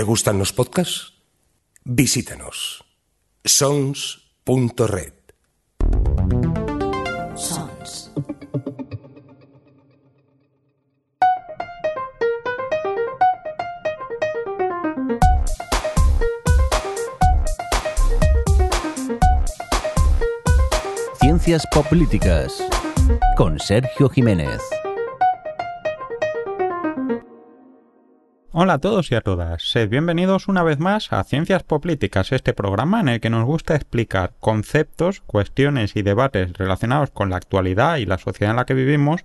¿Te gustan los podcasts? Visítanos. sons.red. Sons. Ciencias Políticas con Sergio Jiménez. Hola a todos y a todas, sed bienvenidos una vez más a Ciencias Políticas, este programa en el que nos gusta explicar conceptos, cuestiones y debates relacionados con la actualidad y la sociedad en la que vivimos,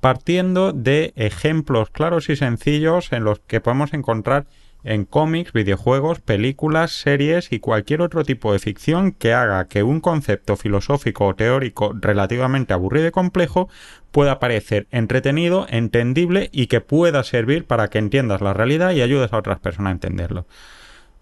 partiendo de ejemplos claros y sencillos en los que podemos encontrar en cómics, videojuegos, películas, series y cualquier otro tipo de ficción que haga que un concepto filosófico o teórico relativamente aburrido y complejo pueda parecer entretenido, entendible y que pueda servir para que entiendas la realidad y ayudes a otras personas a entenderlo.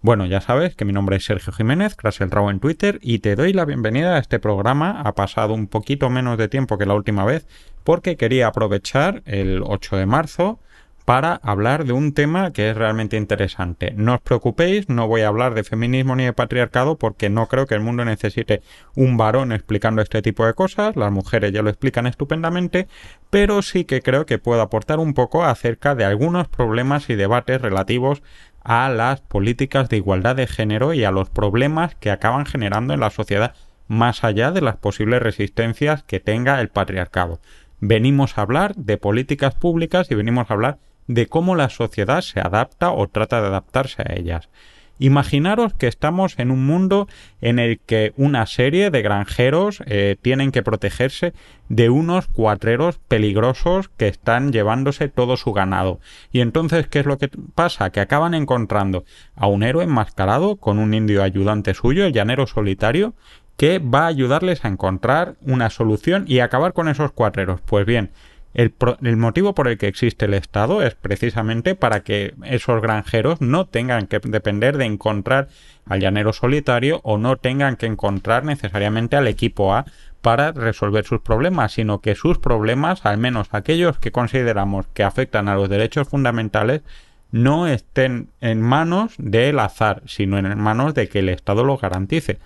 Bueno, ya sabes que mi nombre es Sergio Jiménez, Raw en Twitter, y te doy la bienvenida a este programa. Ha pasado un poquito menos de tiempo que la última vez, porque quería aprovechar el 8 de marzo para hablar de un tema que es realmente interesante. No os preocupéis, no voy a hablar de feminismo ni de patriarcado porque no creo que el mundo necesite un varón explicando este tipo de cosas, las mujeres ya lo explican estupendamente, pero sí que creo que puedo aportar un poco acerca de algunos problemas y debates relativos a las políticas de igualdad de género y a los problemas que acaban generando en la sociedad más allá de las posibles resistencias que tenga el patriarcado. Venimos a hablar de políticas públicas y venimos a hablar de cómo la sociedad se adapta o trata de adaptarse a ellas. Imaginaros que estamos en un mundo en el que una serie de granjeros eh, tienen que protegerse de unos cuatreros peligrosos que están llevándose todo su ganado. Y entonces, ¿qué es lo que pasa? Que acaban encontrando a un héroe enmascarado con un indio ayudante suyo, el llanero solitario, que va a ayudarles a encontrar una solución y acabar con esos cuatreros. Pues bien, el, motivo por el que existe el Estado es precisamente para que esos granjeros no tengan que depender de encontrar al llanero solitario o no tengan que encontrar necesariamente al equipo A para resolver sus problemas, sino que sus problemas, al menos aquellos que consideramos que afectan a los derechos fundamentales, no estén en manos del azar, sino en manos de que el Estado lo garantice.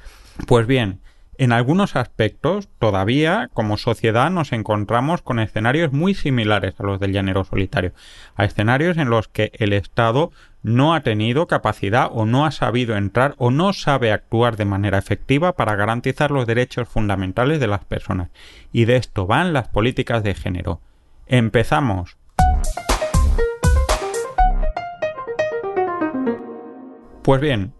Pues bien, en algunos aspectos, todavía como sociedad nos encontramos con escenarios muy similares a los del llanero solitario, a escenarios en los que el Estado no ha tenido capacidad o no ha sabido entrar o no sabe actuar de manera efectiva para garantizar los derechos fundamentales de las personas. Y de esto van las políticas de género. Empezamos. Pues bien,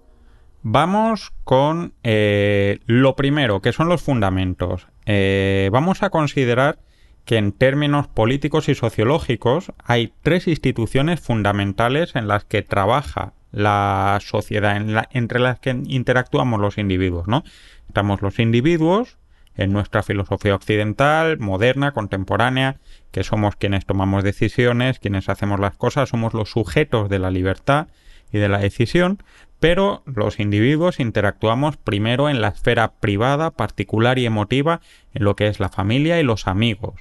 Vamos con eh, lo primero, que son los fundamentos. Eh, vamos a considerar que en términos políticos y sociológicos hay tres instituciones fundamentales en las que trabaja la sociedad, entre las que interactuamos los individuos, ¿no? Estamos los individuos, en nuestra filosofía occidental, moderna, contemporánea, que somos quienes tomamos decisiones, quienes hacemos las cosas, somos los sujetos de la libertad y de la decisión, pero los individuos interactuamos primero en la esfera privada, particular y emotiva, en lo que es la familia y los amigos.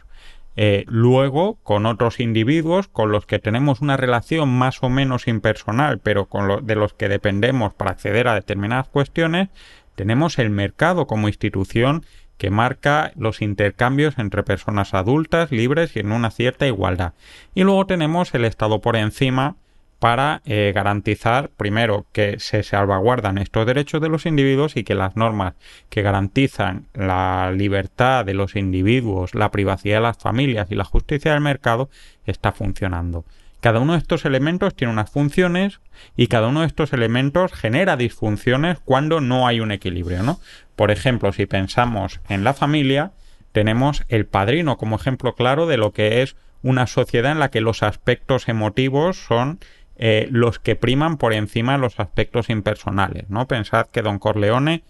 Eh, luego, con otros individuos con los que tenemos una relación más o menos impersonal, pero con de los que dependemos para acceder a determinadas cuestiones, tenemos el mercado como institución que marca los intercambios entre personas adultas, libres y en una cierta igualdad. Y luego tenemos el Estado por encima, para eh, garantizar, primero, que se salvaguardan estos derechos de los individuos y que las normas que garantizan la libertad de los individuos, la privacidad de las familias y la justicia del mercado está funcionando. Cada uno de estos elementos tiene unas funciones y cada uno de estos elementos genera disfunciones cuando no hay un equilibrio, ¿no? Por ejemplo, si pensamos en la familia, tenemos el padrino como ejemplo claro de lo que es una sociedad en la que los aspectos emotivos son eh, los que priman por encima los aspectos impersonales. ¿no? Pensad que Don Corleone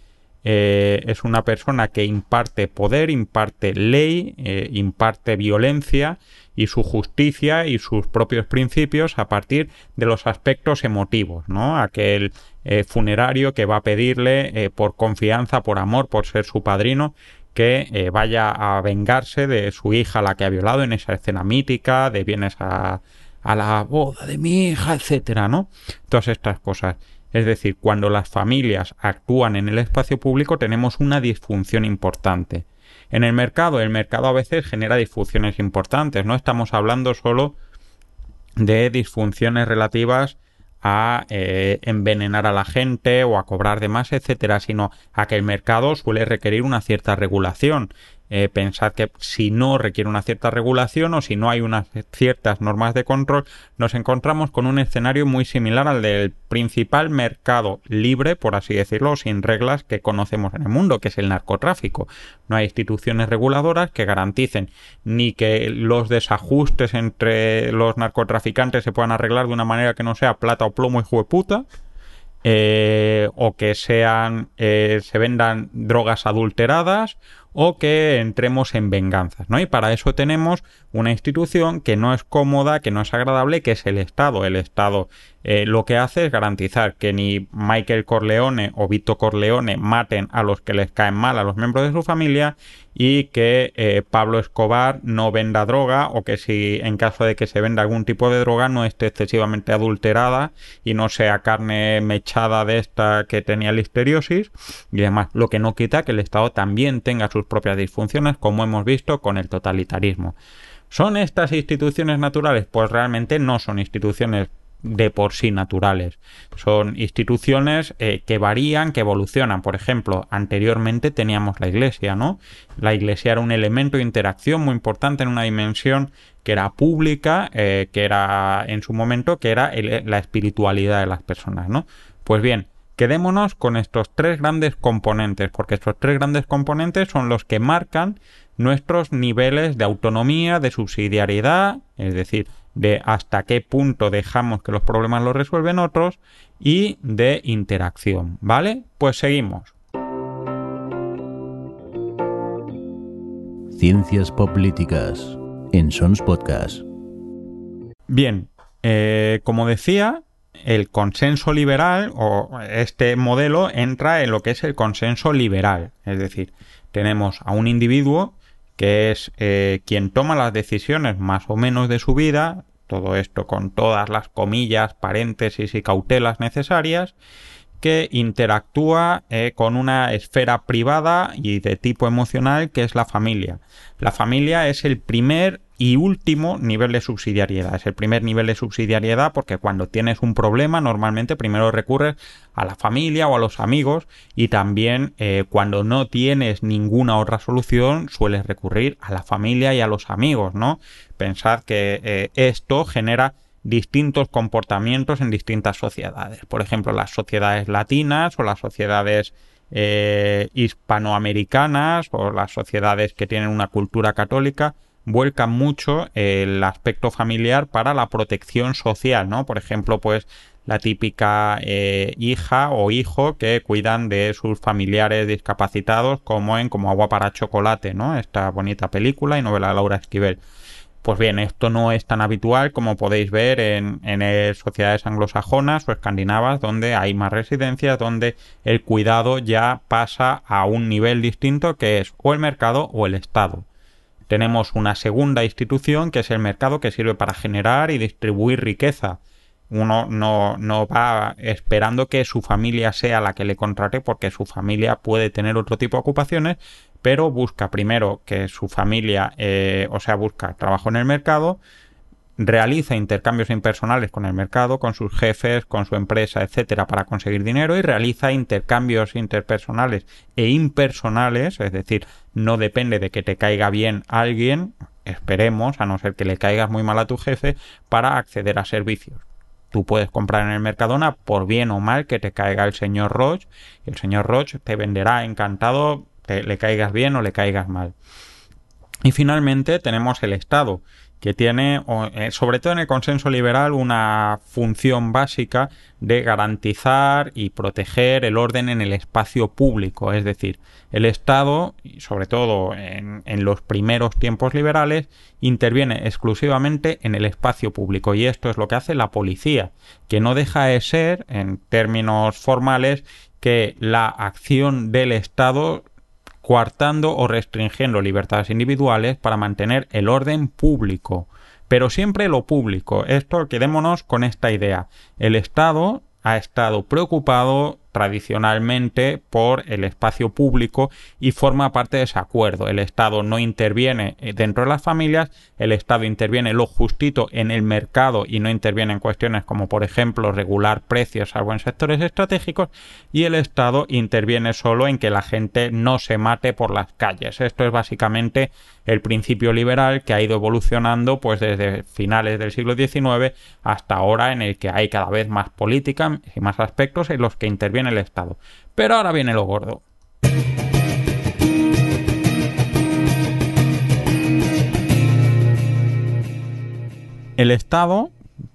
eh, es una persona que imparte poder, imparte ley, eh, imparte violencia y su justicia y sus propios principios a partir de los aspectos emotivos, ¿no? Aquel funerario que va a pedirle por confianza, por amor, por ser su padrino, que vaya a vengarse de su hija la que ha violado en esa escena mítica de bienes a a la boda de mi hija, etcétera, ¿no? Todas estas cosas. Es decir, cuando las familias actúan en el espacio público tenemos una disfunción importante. En el mercado, el mercado a veces genera disfunciones importantes, no estamos hablando solo de disfunciones relativas a eh, envenenar a la gente o a cobrar de más, etcétera, sino a que el mercado suele requerir una cierta regulación. Eh, pensad que si no requiere una cierta regulación o si no hay unas ciertas normas de control, nos encontramos con un escenario muy similar al del principal mercado libre, por así decirlo, sin reglas que conocemos en el mundo, que es el narcotráfico. No hay instituciones reguladoras que garanticen ni que los desajustes entre los narcotraficantes se puedan arreglar de una manera que no sea plata o plomo y puta, eh, o que sean eh, se vendan drogas adulteradas o que entremos en venganzas, ¿no? Y para eso tenemos una institución que no es cómoda, que no es agradable, que es el Estado. El Estado eh, lo que hace es garantizar que ni Michael Corleone o Vito Corleone maten a los que les caen mal a los miembros de su familia y que eh, Pablo Escobar no venda droga o que si en caso de que se venda algún tipo de droga no esté excesivamente adulterada y no sea carne mechada de esta que tenía listeriosis y demás. Lo que no quita que el Estado también tenga sus propias disfunciones como hemos visto con el totalitarismo. ¿Son estas instituciones naturales? Pues realmente no son instituciones de por sí naturales. Son instituciones eh, que varían, que evolucionan. Por ejemplo, anteriormente teníamos la iglesia, ¿no? La iglesia era un elemento de interacción muy importante en una dimensión que era pública, eh, que era en su momento, que era la espiritualidad de las personas, ¿no? Pues bien, quedémonos con estos tres grandes componentes, porque estos tres grandes componentes son los que marcan nuestros niveles de autonomía, de subsidiariedad, es decir, de hasta qué punto dejamos que los problemas los resuelven otros y de interacción, ¿vale? Pues seguimos. Ciencias políticas en Sons Podcast. Bien, eh, como decía, el consenso liberal o este modelo entra en lo que es el consenso liberal, es decir, tenemos a un individuo que es eh, quien toma las decisiones más o menos de su vida, todo esto con todas las comillas, paréntesis y cautelas necesarias, que interactúa eh, con una esfera privada y de tipo emocional que es la familia. La familia es el primer y último nivel de subsidiariedad. Es el primer nivel de subsidiariedad porque cuando tienes un problema normalmente primero recurres a la familia o a los amigos y también eh, cuando no tienes ninguna otra solución sueles recurrir a la familia y a los amigos, ¿no? Pensad que eh, esto genera distintos comportamientos en distintas sociedades. Por ejemplo, las sociedades latinas o las sociedades eh, hispanoamericanas o las sociedades que tienen una cultura católica vuelcan mucho el aspecto familiar para la protección social, ¿no? Por ejemplo, pues la típica eh, hija o hijo que cuidan de sus familiares discapacitados como en Como agua para chocolate, ¿no? Esta bonita película y novela de Laura Esquivel. Pues bien, esto no es tan habitual como podéis ver en, en sociedades anglosajonas o escandinavas donde hay más residencias, donde el cuidado ya pasa a un nivel distinto que es o el mercado o el Estado tenemos una segunda institución que es el mercado que sirve para generar y distribuir riqueza. Uno no, no va esperando que su familia sea la que le contrate porque su familia puede tener otro tipo de ocupaciones, pero busca primero que su familia, eh, o sea, busca trabajo en el mercado, realiza intercambios impersonales con el mercado, con sus jefes, con su empresa, etcétera, para conseguir dinero y realiza intercambios interpersonales e impersonales, es decir, no depende de que te caiga bien alguien, esperemos, a no ser que le caigas muy mal a tu jefe, para acceder a servicios. Tú puedes comprar en el Mercadona por bien o mal que te caiga el señor Roche, el señor Roche te venderá encantado, que le caigas bien o le caigas mal. Y finalmente tenemos el Estado, que tiene, eh, sobre todo en el consenso liberal, una función básica de garantizar y proteger el orden en el espacio público. Es decir, el Estado, sobre todo en, en los primeros tiempos liberales, interviene exclusivamente en el espacio público. Y esto es lo que hace la policía, que no deja de ser, en términos formales, que la acción del Estado coartando o restringiendo libertades individuales para mantener el orden público. pero siempre lo público. Esto, quedémonos con esta idea. El Estado ha estado preocupado tradicionalmente por el espacio público y forma parte de ese acuerdo. El Estado no interviene eh, dentro de las familias, el Estado interviene lo justito en el mercado y no interviene en cuestiones como por ejemplo regular precios salvo en sectores estratégicos y el Estado interviene solo en que la gente no se mate por las calles. Esto es básicamente el principio liberal que ha ido evolucionando pues desde finales del siglo XIX hasta ahora en el que hay cada vez más política y más aspectos en los que interviene el Estado. Pero ahora viene lo gordo. El Estado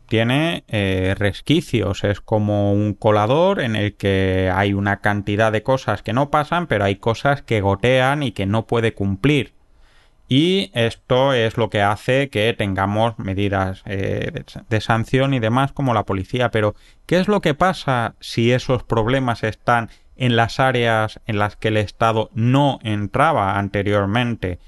tiene eh, resquicios, es como un colador en el que hay una cantidad de cosas que no pasan, pero hay cosas que gotean y que no puede cumplir. Y esto es lo que hace que tengamos medidas eh, de, sanción y demás como la policía. Pero, ¿qué es lo que pasa si esos problemas están en las áreas en las que el Estado no entraba anteriormente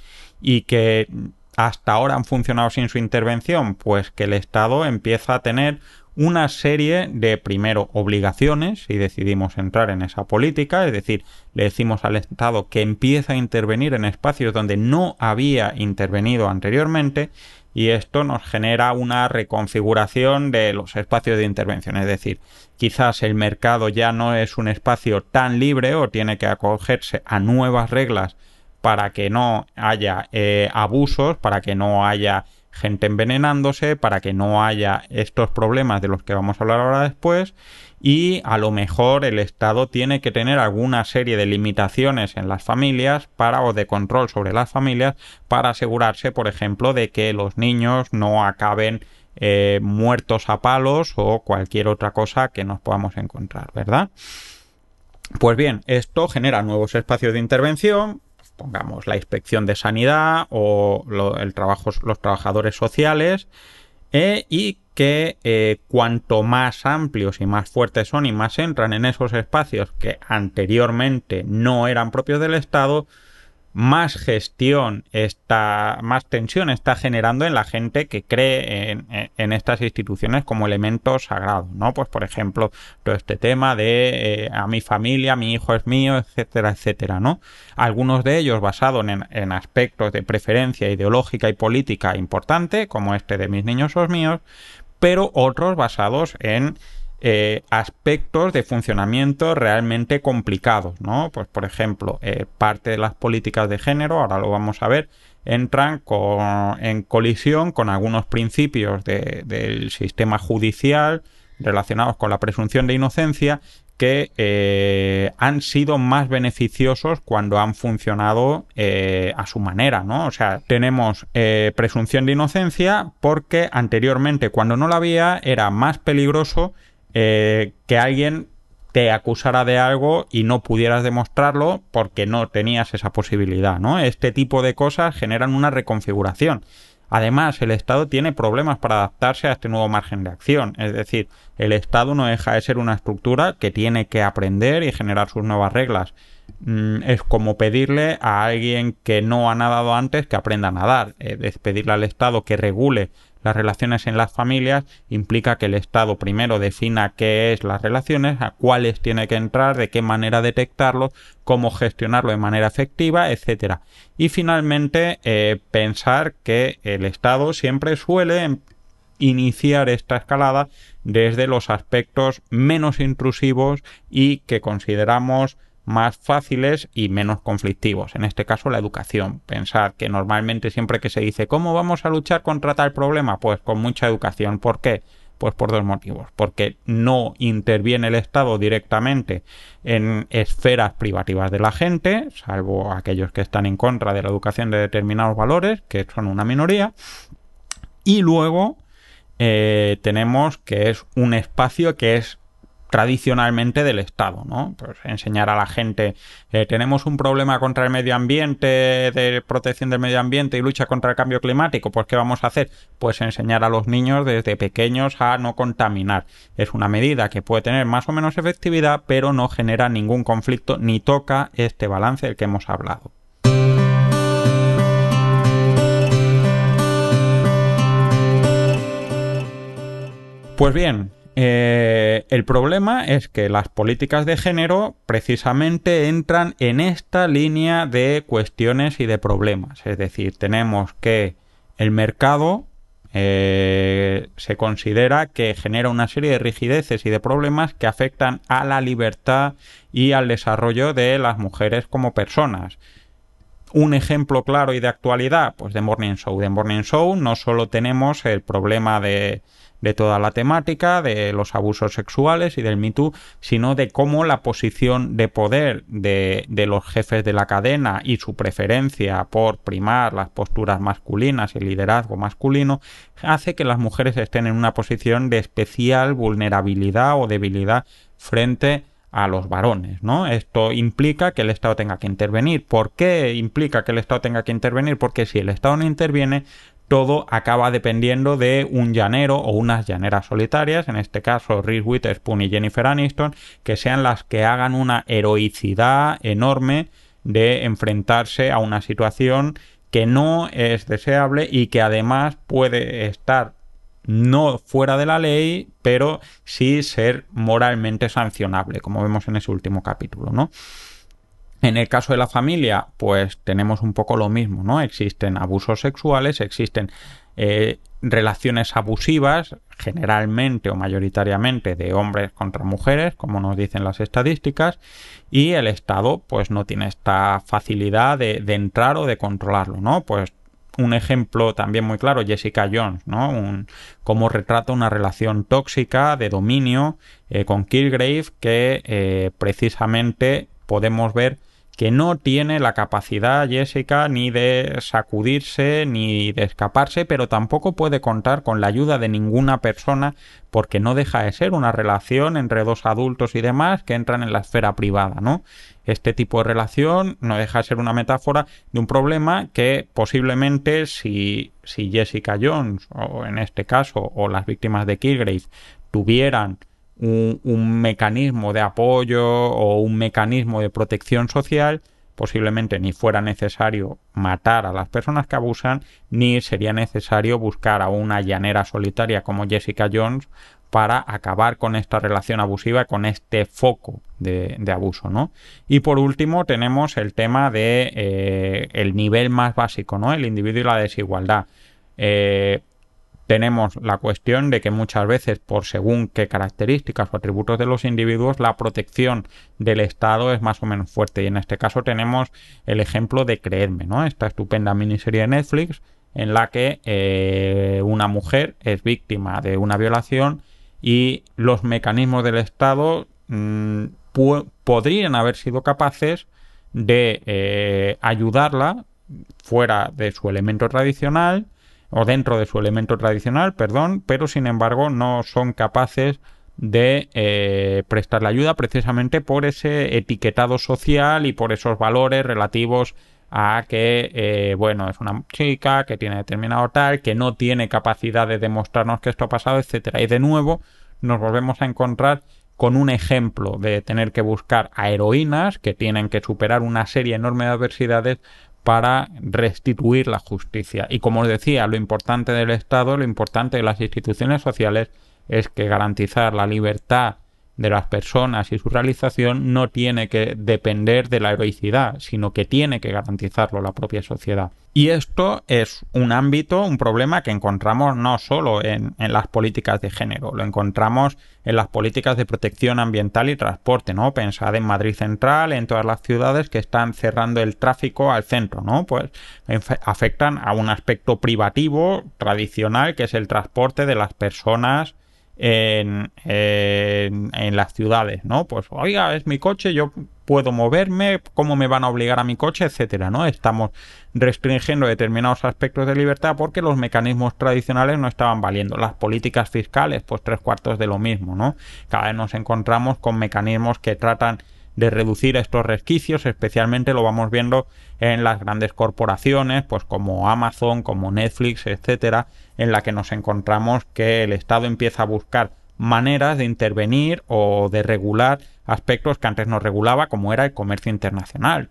y que hasta ahora han funcionado sin su intervención? Pues que el Estado empieza a tener una serie de, primero, obligaciones, si decidimos entrar en esa política, es decir, le decimos al Estado que empieza a intervenir en espacios donde no había intervenido anteriormente, y esto nos genera una reconfiguración de los espacios de intervención, es decir, quizás el mercado ya no es un espacio tan libre o tiene que acogerse a nuevas reglas para que no haya eh, abusos, para que no haya gente envenenándose para que no haya estos problemas de los que vamos a hablar ahora después y a lo mejor el Estado tiene que tener alguna serie de limitaciones en las familias para o de control sobre las familias para asegurarse por ejemplo de que los niños no acaben eh, muertos a palos o cualquier otra cosa que nos podamos encontrar verdad pues bien, esto genera nuevos espacios de intervención, pongamos la inspección de sanidad o el trabajo, los trabajadores sociales eh, y que eh, cuanto más amplios y más fuertes son y más entran en esos espacios que anteriormente no eran propios del Estado, más gestión está, más tensión está generando en la gente que cree en, estas instituciones como elementos sagrados, ¿no? Pues por ejemplo, todo este tema de eh, a mi familia, mi hijo es mío, etcétera, etcétera, ¿no? Algunos de ellos basados en, en aspectos de preferencia ideológica y política importante, como este de mis niños son míos, pero otros basados en eh, aspectos de funcionamiento realmente complicados, ¿no? Pues por ejemplo, eh, parte de las políticas de género, ahora lo vamos a ver, entran en colisión con algunos principios del sistema judicial relacionados con la presunción de inocencia que eh, han sido más beneficiosos cuando han funcionado a su manera, ¿no? O sea, tenemos presunción de inocencia porque anteriormente cuando no la había era más peligroso eh, que alguien te acusara de algo y no pudieras demostrarlo porque no tenías esa posibilidad, ¿no? Este tipo de cosas generan una reconfiguración. Además, el Estado tiene problemas para adaptarse a este nuevo margen de acción. Es decir, el Estado no deja de ser una estructura que tiene que aprender y generar sus nuevas reglas. Mm, es como pedirle a alguien que no ha nadado antes que aprenda a nadar. Es pedirle al Estado que regule las relaciones en las familias implica que el Estado primero defina qué es las relaciones, a cuáles tiene que entrar, de qué manera detectarlo, cómo gestionarlo de manera efectiva, etcétera. Y finalmente eh, pensar que el Estado siempre suele iniciar esta escalada desde los aspectos menos intrusivos y que consideramos más fáciles y menos conflictivos. En este caso, la educación. Pensar que normalmente siempre que se dice ¿cómo vamos a luchar contra tal problema? Pues con mucha educación. ¿Por qué? Pues por dos motivos. Porque no interviene el Estado directamente en esferas privativas de la gente, salvo aquellos que están en contra de la educación de determinados valores, que son una minoría. Y luego eh, tenemos que es un espacio que es tradicionalmente del Estado, ¿no? Pues enseñar a la gente, eh, tenemos un problema contra el medio ambiente, de protección del medio ambiente y lucha contra el cambio climático, pues ¿qué vamos a hacer? Pues enseñar a los niños desde pequeños a no contaminar. Es una medida que puede tener más o menos efectividad, pero no genera ningún conflicto ni toca este balance del que hemos hablado. Pues bien, eh, el problema es que las políticas de género precisamente entran en esta línea de cuestiones y de problemas. Es decir, tenemos que el mercado eh, se considera que genera una serie de rigideces y de problemas que afectan a la libertad y al desarrollo de las mujeres como personas. Un ejemplo claro y de actualidad, pues de Morning Show. De Morning Show no solo tenemos el problema de de toda la temática, de los abusos sexuales y del Me sino de cómo la posición de poder de, de, los jefes de la cadena y su preferencia por primar las posturas masculinas y liderazgo masculino hace que las mujeres estén en una posición de especial vulnerabilidad o debilidad frente a los varones, ¿no? Esto implica que el Estado tenga que intervenir. ¿Por qué implica que el Estado tenga que intervenir? Porque si el Estado no interviene, todo acaba dependiendo de un llanero o unas llaneras solitarias, en este caso Reese Witherspoon y Jennifer Aniston, que sean las que hagan una heroicidad enorme de enfrentarse a una situación que no es deseable y que además puede estar no fuera de la ley, pero sí ser moralmente sancionable, como vemos en ese último capítulo, ¿no? En el caso de la familia, pues tenemos un poco lo mismo, ¿no? Existen abusos sexuales, existen eh, relaciones abusivas, generalmente o mayoritariamente de hombres contra mujeres, como nos dicen las estadísticas, y el Estado, pues no tiene esta facilidad de, entrar o de controlarlo, ¿no? Pues un ejemplo también muy claro, Jessica Jones, ¿no? Un, cómo retrata una relación tóxica de dominio eh, con Kilgrave que eh, precisamente podemos ver que no tiene la capacidad Jessica ni de sacudirse ni de escaparse, pero tampoco puede contar con la ayuda de ninguna persona porque no deja de ser una relación entre dos adultos y demás que entran en la esfera privada, ¿no? Este tipo de relación no deja de ser una metáfora de un problema que posiblemente si, si Jessica Jones o en este caso o las víctimas de Kilgrave tuvieran un, mecanismo de apoyo o un mecanismo de protección social, posiblemente ni fuera necesario matar a las personas que abusan, ni sería necesario buscar a una llanera solitaria como Jessica Jones para acabar con esta relación abusiva, con este foco de, abuso, ¿no? Y por último tenemos el tema de eh, el nivel más básico, ¿no? El individuo y la desigualdad. Eh, tenemos la cuestión de que muchas veces, por según qué características o atributos de los individuos, la protección del Estado es más o menos fuerte. Y en este caso tenemos el ejemplo de Creedme, ¿no? Esta estupenda miniserie de Netflix en la que eh, una mujer es víctima de una violación y los mecanismos del Estado mm, podrían haber sido capaces de eh, ayudarla fuera de su elemento tradicional o dentro de su elemento tradicional, perdón, pero sin embargo no son capaces de eh, prestarle ayuda precisamente por ese etiquetado social y por esos valores relativos a que, eh, bueno, es una chica que tiene determinado tal, que no tiene capacidad de demostrarnos que esto ha pasado, etcétera. Y de nuevo nos volvemos a encontrar con un ejemplo de tener que buscar a heroínas que tienen que superar una serie enorme de adversidades para restituir la justicia. Y como os decía, lo importante del Estado, lo importante de las instituciones sociales es que garantizar la libertad de las personas y su realización no tiene que depender de la heroicidad, sino que tiene que garantizarlo la propia sociedad. Y esto es un ámbito, un problema que encontramos no solo en, las políticas de género, lo encontramos en las políticas de protección ambiental y transporte, ¿no? Pensad en Madrid Central, en todas las ciudades que están cerrando el tráfico al centro, ¿no? Pues afectan a un aspecto privativo tradicional que es el transporte de las personas en, las ciudades, ¿no? Pues, oiga, es mi coche, yo puedo moverme, cómo me van a obligar a mi coche, etcétera, ¿no? Estamos restringiendo determinados aspectos de libertad porque los mecanismos tradicionales no estaban valiendo. Las políticas fiscales, pues tres cuartos de lo mismo, ¿no? Cada vez nos encontramos con mecanismos que tratan de reducir estos resquicios, especialmente lo vamos viendo en las grandes corporaciones, pues como Amazon, como Netflix, etcétera, en la que nos encontramos que el Estado empieza a buscar maneras de intervenir o de regular aspectos que antes no regulaba, como era el comercio internacional.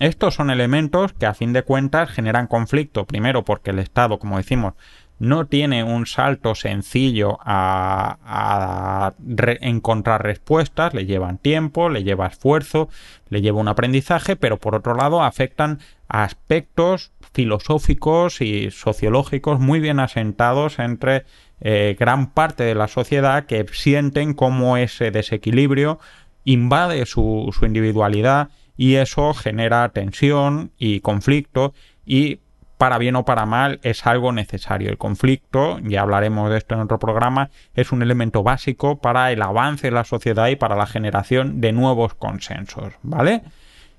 Estos son elementos que a fin de cuentas generan conflicto, primero porque el Estado, como decimos, no tiene un salto sencillo a, encontrar respuestas, le llevan tiempo, le lleva esfuerzo, le lleva un aprendizaje, pero por otro lado afectan a aspectos filosóficos y sociológicos muy bien asentados entre eh, gran parte de la sociedad que sienten cómo ese desequilibrio invade su, su individualidad y eso genera tensión y conflicto y para bien o para mal es algo necesario. El conflicto, ya hablaremos de esto en otro programa, es un elemento básico para el avance de la sociedad y para la generación de nuevos consensos, ¿vale?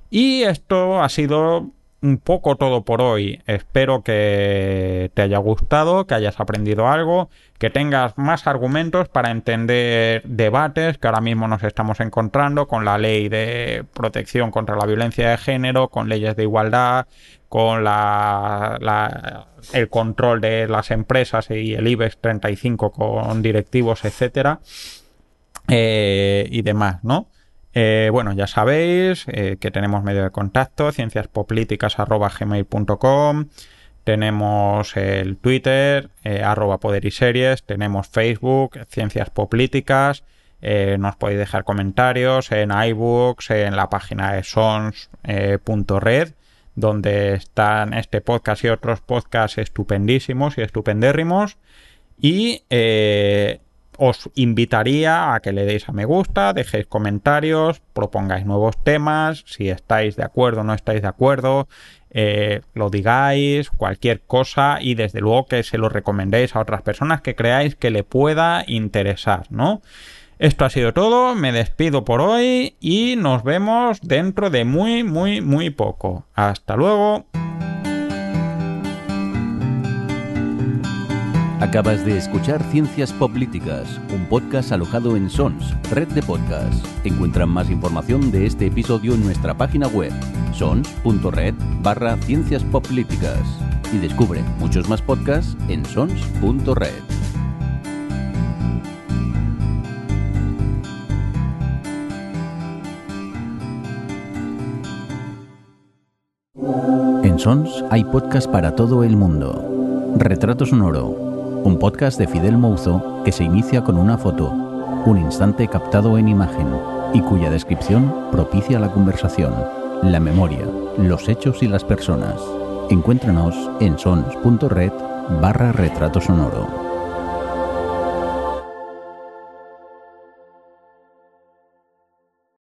Y esto ha sido un poco todo por hoy. Espero que te haya gustado, que hayas aprendido algo, que tengas más argumentos para entender debates que ahora mismo nos estamos encontrando con la ley de protección contra la violencia de género, con leyes de igualdad, con la, el control de las empresas y el IBEX 35 con directivos, etcétera, eh, y demás, ¿no? Eh, bueno, ya sabéis eh, que tenemos medio de contacto, cienciaspoliticas.gmail.com, tenemos el Twitter, eh, arroba poder y series, tenemos Facebook, Ciencias Políticas, nos podéis dejar comentarios en iBooks, en la página de sons.red, donde están este podcast y otros podcasts estupendísimos y estupendérrimos. Y os invitaría a que le deis a me gusta, dejéis comentarios, propongáis nuevos temas, si estáis de acuerdo o no estáis de acuerdo, eh, lo digáis, cualquier cosa y desde luego que se lo recomendéis a otras personas que creáis que le pueda interesar, ¿no? Esto ha sido todo, me despido por hoy y nos vemos dentro de muy, muy, muy poco. Hasta luego. Acabas de escuchar Ciencias Políticas, un podcast alojado en Sons, red de podcasts. Encuentran más información de este episodio en nuestra página web, sons.red barra Ciencias Políticas. Y descubre muchos más podcasts en sons.red. En Sons hay podcast para todo el mundo. Retrato sonoro un podcast de Fidel Mouzo que se inicia con una foto, un instante captado en imagen y cuya descripción propicia la conversación, la memoria, los hechos y las personas. Encuéntranos en sons.red barra retrato sonoro.